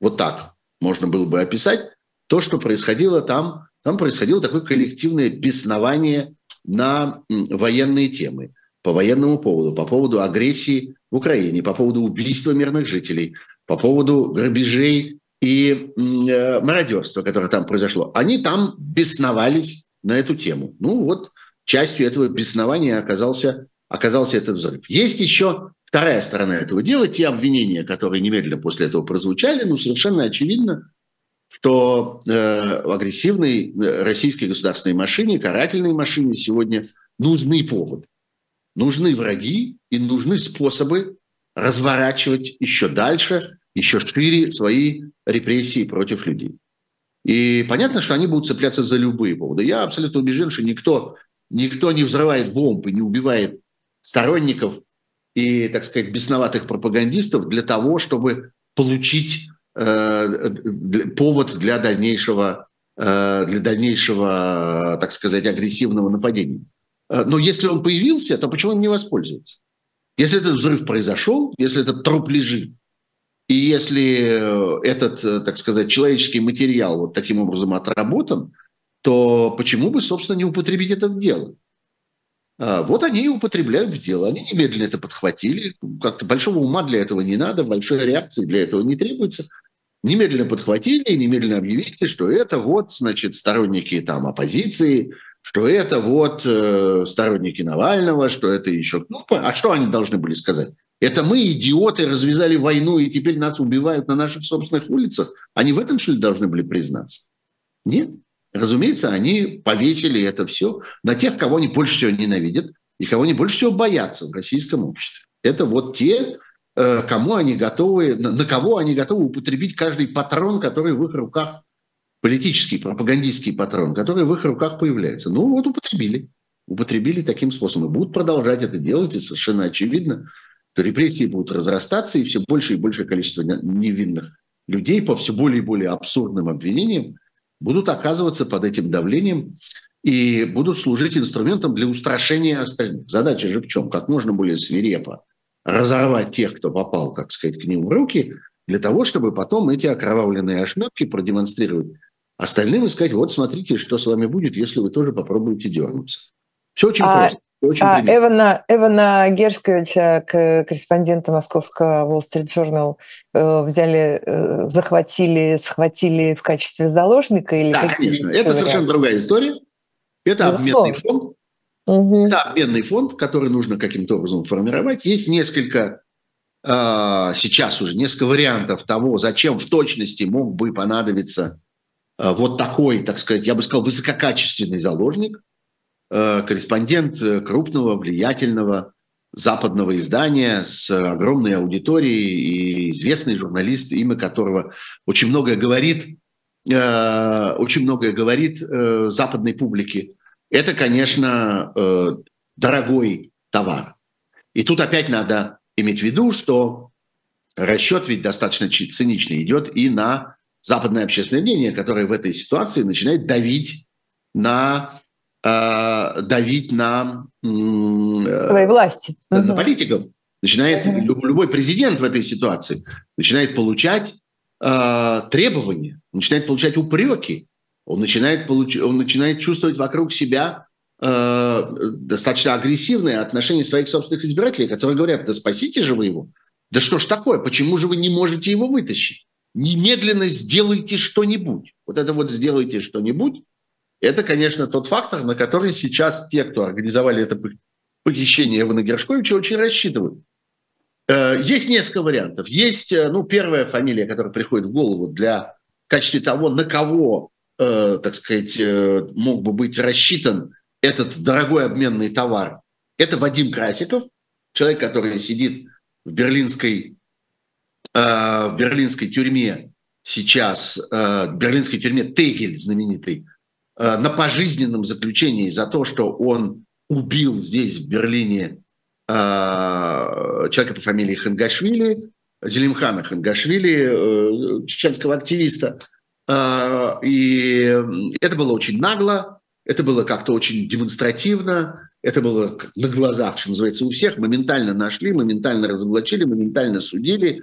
Вот так можно было бы описать то, что происходило там. Там происходило такое коллективное беснование на военные темы, по военному поводу, по поводу агрессии в Украине, по поводу убийства мирных жителей, по поводу грабежей и э, мародерства, которое там произошло. Они там бесновались на эту тему. Ну вот частью этого беснования оказался, оказался этот взрыв. Есть еще Вторая сторона этого дела, те обвинения, которые немедленно после этого прозвучали, ну, совершенно очевидно, что э, агрессивной э, российской государственной машине, карательной машине сегодня нужны поводы. Нужны враги и нужны способы разворачивать еще дальше, еще шире свои репрессии против людей. И понятно, что они будут цепляться за любые поводы. Я абсолютно убежден, что никто, никто не взрывает бомбы, не убивает сторонников и, так сказать, бесноватых пропагандистов для того, чтобы получить э, повод для дальнейшего, э, для дальнейшего, так сказать, агрессивного нападения. Э, но если он появился, то почему им не воспользоваться? Если этот взрыв произошел, если этот труп лежит, и если этот, так сказать, человеческий материал вот таким образом отработан, то почему бы, собственно, не употребить это в дело? А, вот они и употребляют в дело. Они немедленно это подхватили. Как-то большого ума для этого не надо, большой реакции для этого не требуется. Немедленно подхватили и немедленно объявили, что это вот, значит, сторонники там оппозиции, что это вот э, сторонники Навального, что это еще... Ну, а что они должны были сказать? Это мы, идиоты, развязали войну и теперь нас убивают на наших собственных улицах. Они в этом, что ли, должны были признаться? Нет. Разумеется, они повесили это все на тех, кого они больше всего ненавидят и кого они больше всего боятся в российском обществе. Это вот те, э, кому они готовы, на кого они готовы употребить каждый патрон, который в их руках, политический, пропагандистский патрон, который в их руках появляется. Ну вот употребили. Употребили таким способом. И будут продолжать это делать, и совершенно очевидно, что репрессии будут разрастаться, и все больше и большее количество невинных людей по все более и более абсурдным обвинениям будут оказываться под этим давлением и будут служить инструментом для устрашения остальных. Задача же в чем? Как можно более свирепо разорвать тех, кто попал, как сказать, к ним в руки, для того, чтобы потом эти окровавленные ошметки продемонстрировать остальным и сказать, вот смотрите, что с вами будет, если вы тоже попробуете дернуться. Все очень а, просто. Очень а Эвана, Эвана Гершковича, корреспондента московского Wall Street Journal, э, взяли, э, захватили, схватили в качестве заложника? Или да, конечно. Это совершенно другая история. Это Безусловно. обменный фонд. Угу. Это обменный фонд, который нужно каким-то образом формировать. Есть несколько, э, сейчас уже несколько вариантов того, зачем в точности мог бы понадобиться вот такой, так сказать, я бы сказал, высококачественный заложник – корреспондент э, крупного, влиятельного западного издания с огромной аудиторией и известный журналист, имя которого очень многое говорит, э, очень многое говорит западной публике. Это, конечно, дорогой товар. И тут опять надо иметь в виду, что расчет ведь достаточно циничный идет и на западное общественное мнение, которое в этой ситуации начинает давить на э, давить на, э, Своей власти. на, угу. политиков. Начинает угу. любой президент в этой ситуации начинает получать э, требования, начинает получать упреки, он начинает, получ... он начинает чувствовать вокруг себя э, достаточно агрессивное отношение своих собственных избирателей, которые говорят, да спасите же вы его. Да что ж такое, почему же вы не можете его вытащить? Немедленно сделайте что-нибудь. Вот это вот сделайте что-нибудь, это, конечно, тот фактор, на который сейчас те, кто организовали это похищение Ивана Гершковича, очень рассчитывают. Э, есть несколько вариантов. Есть, э, ну, первая фамилия, которая приходит в голову для в качестве того, на кого, э, так сказать, мог бы быть рассчитан этот дорогой обменный товар. Это Вадим Красиков, человек, который сидит в берлинской, в берлинской тюрьме сейчас, в берлинской тюрьме Тегель знаменитый, на пожизненном заключении за то, что он убил здесь, в Берлине, э, человека по фамилии Хангашвили, Зелимхана Хангашвили, э, чеченского активиста. И это было очень нагло, это было как-то очень демонстративно, это было на глазах, что называется, у всех. Моментально нашли, моментально разоблачили, моментально судили.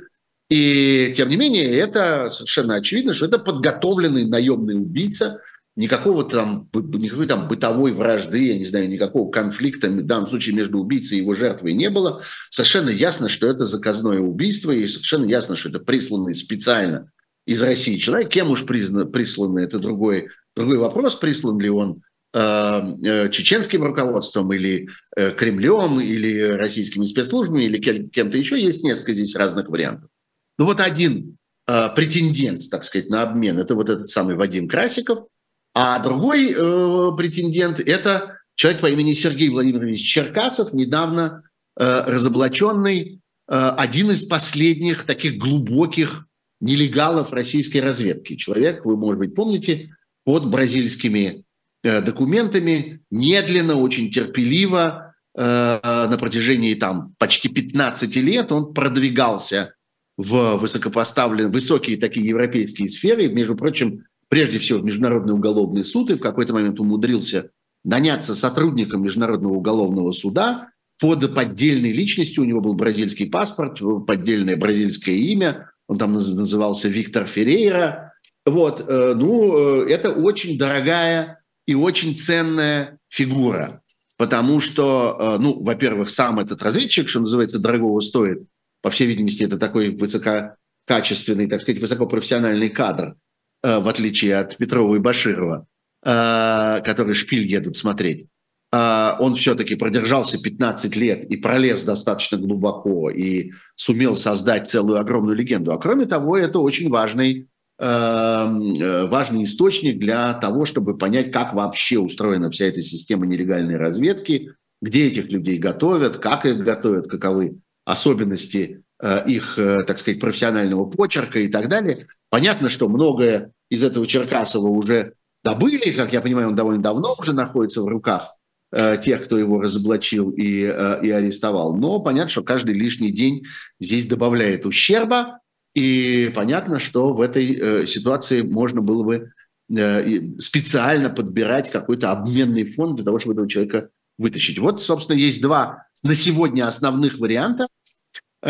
И тем не менее, это совершенно очевидно, что это подготовленный наемный убийца – никакого там, никакой там бытовой вражды, я не знаю, никакого конфликта в данном случае между убийцей и его жертвой не было. Совершенно ясно, что это заказное убийство, и совершенно ясно, что это присланный специально из России человек. Кем уж признан, присланный, это другой, другой вопрос, прислан ли он э, э, чеченским руководством или э, Кремлем, или российскими спецслужбами, или кем-то еще. Есть несколько здесь разных вариантов. Ну вот один претендент, так сказать, на обмен, это вот этот самый Вадим Красиков – а другой э, претендент – это человек по имени Сергей Владимирович Черкасов, недавно э, разоблаченный, э, один из последних таких глубоких нелегалов российской разведки. Человек, вы, может быть, помните, под бразильскими э, документами, медленно, очень терпеливо, э, на протяжении там почти 15 лет он продвигался в высокопоставленные, высокие такие европейские сферы. Между прочим, прежде всего в Международный уголовный суд и в какой-то момент умудрился наняться сотрудником Международного уголовного суда под поддельной личностью, у него был бразильский паспорт, поддельное бразильское имя, он там назывался Виктор Феррейра. Вот, э, ну, э, это очень дорогая и очень ценная фигура, потому что, э, ну, во-первых, сам этот разведчик, что называется, дорогого стоит, по всей видимости, это такой высококачественный, так сказать, высокопрофессиональный кадр, в отличие от Петрова и Баширова, которые шпиль едут смотреть. А, он все-таки продержался 15 лет и пролез достаточно глубоко и сумел создать целую огромную легенду. А кроме того, это очень важный, э, важный источник для того, чтобы понять, как вообще устроена вся эта система нелегальной разведки, где этих людей готовят, как их готовят, каковы особенности э, их, э, так сказать, профессионального почерка и так далее. Понятно, что многое из этого Черкасова уже добыли, как я понимаю, он довольно давно уже находится в руках Э, тех, кто его разоблачил и, э, и арестовал. Но понятно, что каждый лишний день здесь добавляет ущерба, и понятно, что в этой э, ситуации можно было бы специально подбирать какой-то обменный фонд для того, чтобы этого человека вытащить. Вот, собственно, есть два на сегодня основных варианта,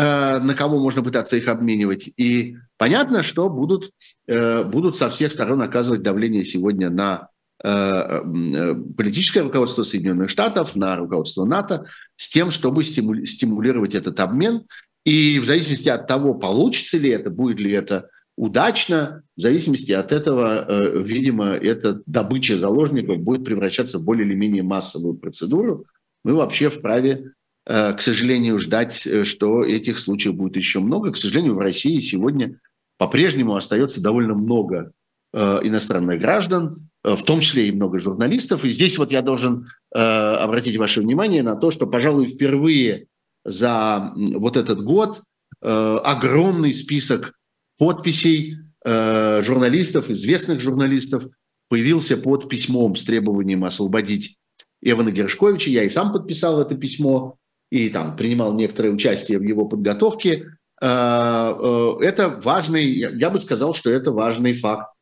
на кого можно пытаться их обменивать. И понятно, что будут, будут со всех сторон оказывать давление сегодня на Э, э, политическое руководство Соединенных Штатов, на руководство НАТО с тем, чтобы стимулировать этот обмен. И в зависимости от того, получится ли это, будет ли это удачно, в зависимости от этого, э, видимо, эта добыча заложников будет превращаться в более или менее массовую процедуру. Мы вообще вправе, к сожалению, ждать, что этих случаев будет еще много. К сожалению, в России сегодня по-прежнему остается довольно много иностранных граждан, Э, в том числе и много журналистов. И здесь вот я должен э, обратить ваше внимание на то, что, пожалуй, впервые за вот этот год э, огромный список подписей э, журналистов, известных журналистов, появился под письмом с требованием освободить Эвана Гершковича. Я и сам подписал это письмо и там принимал некоторое участие в его подготовке. Э, э, это важный, я бы сказал, что это важный факт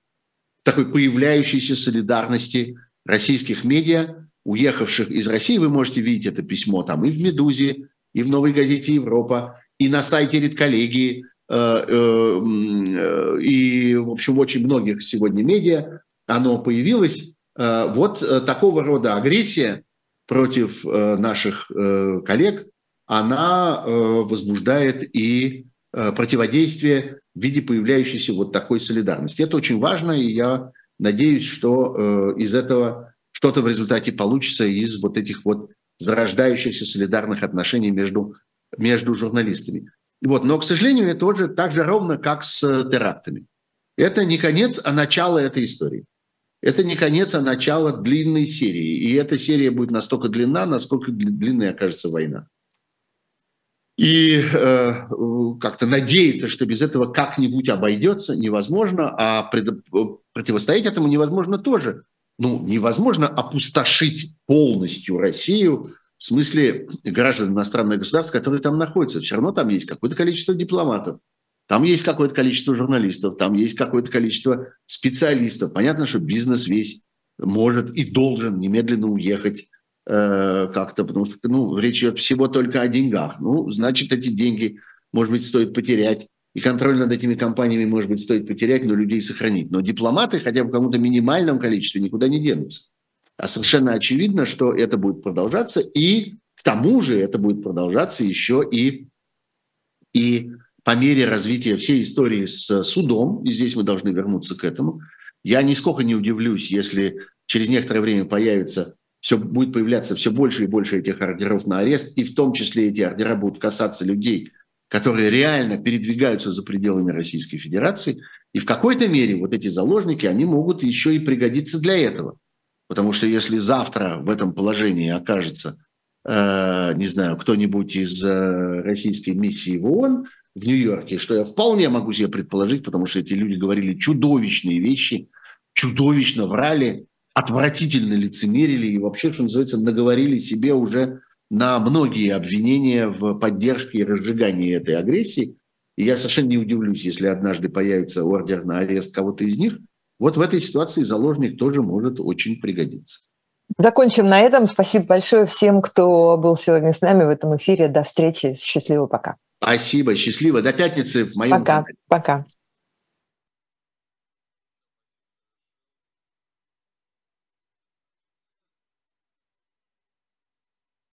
такой появляющейся солидарности российских медиа, уехавших из России. Вы можете видеть это письмо там и в «Медузе», и в «Новой газете Европа», и на сайте редколлегии, э, и, в общем, в очень многих сегодня медиа оно появилось. Вот такого рода агрессия против наших коллег, она возбуждает и противодействие в виде появляющейся вот такой солидарности. Это очень важно, и я надеюсь, что э, из этого что-то в результате получится из вот этих вот зарождающихся солидарных отношений между, между журналистами. Вот. Но, к сожалению, это тоже так же ровно, как с терактами. Это не конец, а начало этой истории. Это не конец, а начало длинной серии. И эта серия будет настолько длинна, насколько длинной окажется война. И э, как-то надеяться, что без этого как-нибудь обойдется, невозможно, а пред, противостоять этому невозможно тоже. Ну, невозможно опустошить полностью Россию в смысле граждан иностранных государств, которые там находятся. Все равно там есть какое-то количество дипломатов, там есть какое-то количество журналистов, там есть какое-то количество специалистов. Понятно, что бизнес весь может и должен немедленно уехать Э, как-то, потому что ну, речь идет всего только о деньгах. Ну, значит, эти деньги, может быть, стоит потерять. И контроль над этими компаниями, может быть, стоит потерять, но людей сохранить. Но дипломаты хотя бы в каком-то минимальном количестве никуда не денутся. А совершенно очевидно, что это будет продолжаться. И к тому же это будет продолжаться еще и, и по мере развития всей истории с судом. И здесь мы должны вернуться к этому. Я нисколько не удивлюсь, если через некоторое время появится все будет появляться все больше и больше этих ордеров на арест, и в том числе эти ордера будут касаться людей, которые реально передвигаются за пределами Российской Федерации. И в какой-то мере вот эти заложники, они могут еще и пригодиться для этого. Потому что если завтра в этом положении окажется, э, не знаю, кто-нибудь из э, российской миссии в ООН в Нью-Йорке, что я вполне могу себе предположить, потому что эти люди говорили чудовищные вещи, чудовищно врали, отвратительно лицемерили и вообще, что называется, наговорили себе уже на многие обвинения в поддержке и разжигании этой агрессии. И я совершенно не удивлюсь, если однажды появится ордер на арест кого-то из них. Вот в этой ситуации заложник тоже может очень пригодиться. Закончим на этом. Спасибо большое всем, кто был сегодня с нами в этом эфире. До встречи. Счастливо, пока. Спасибо, счастливо. До пятницы в моем Пока, канале. пока.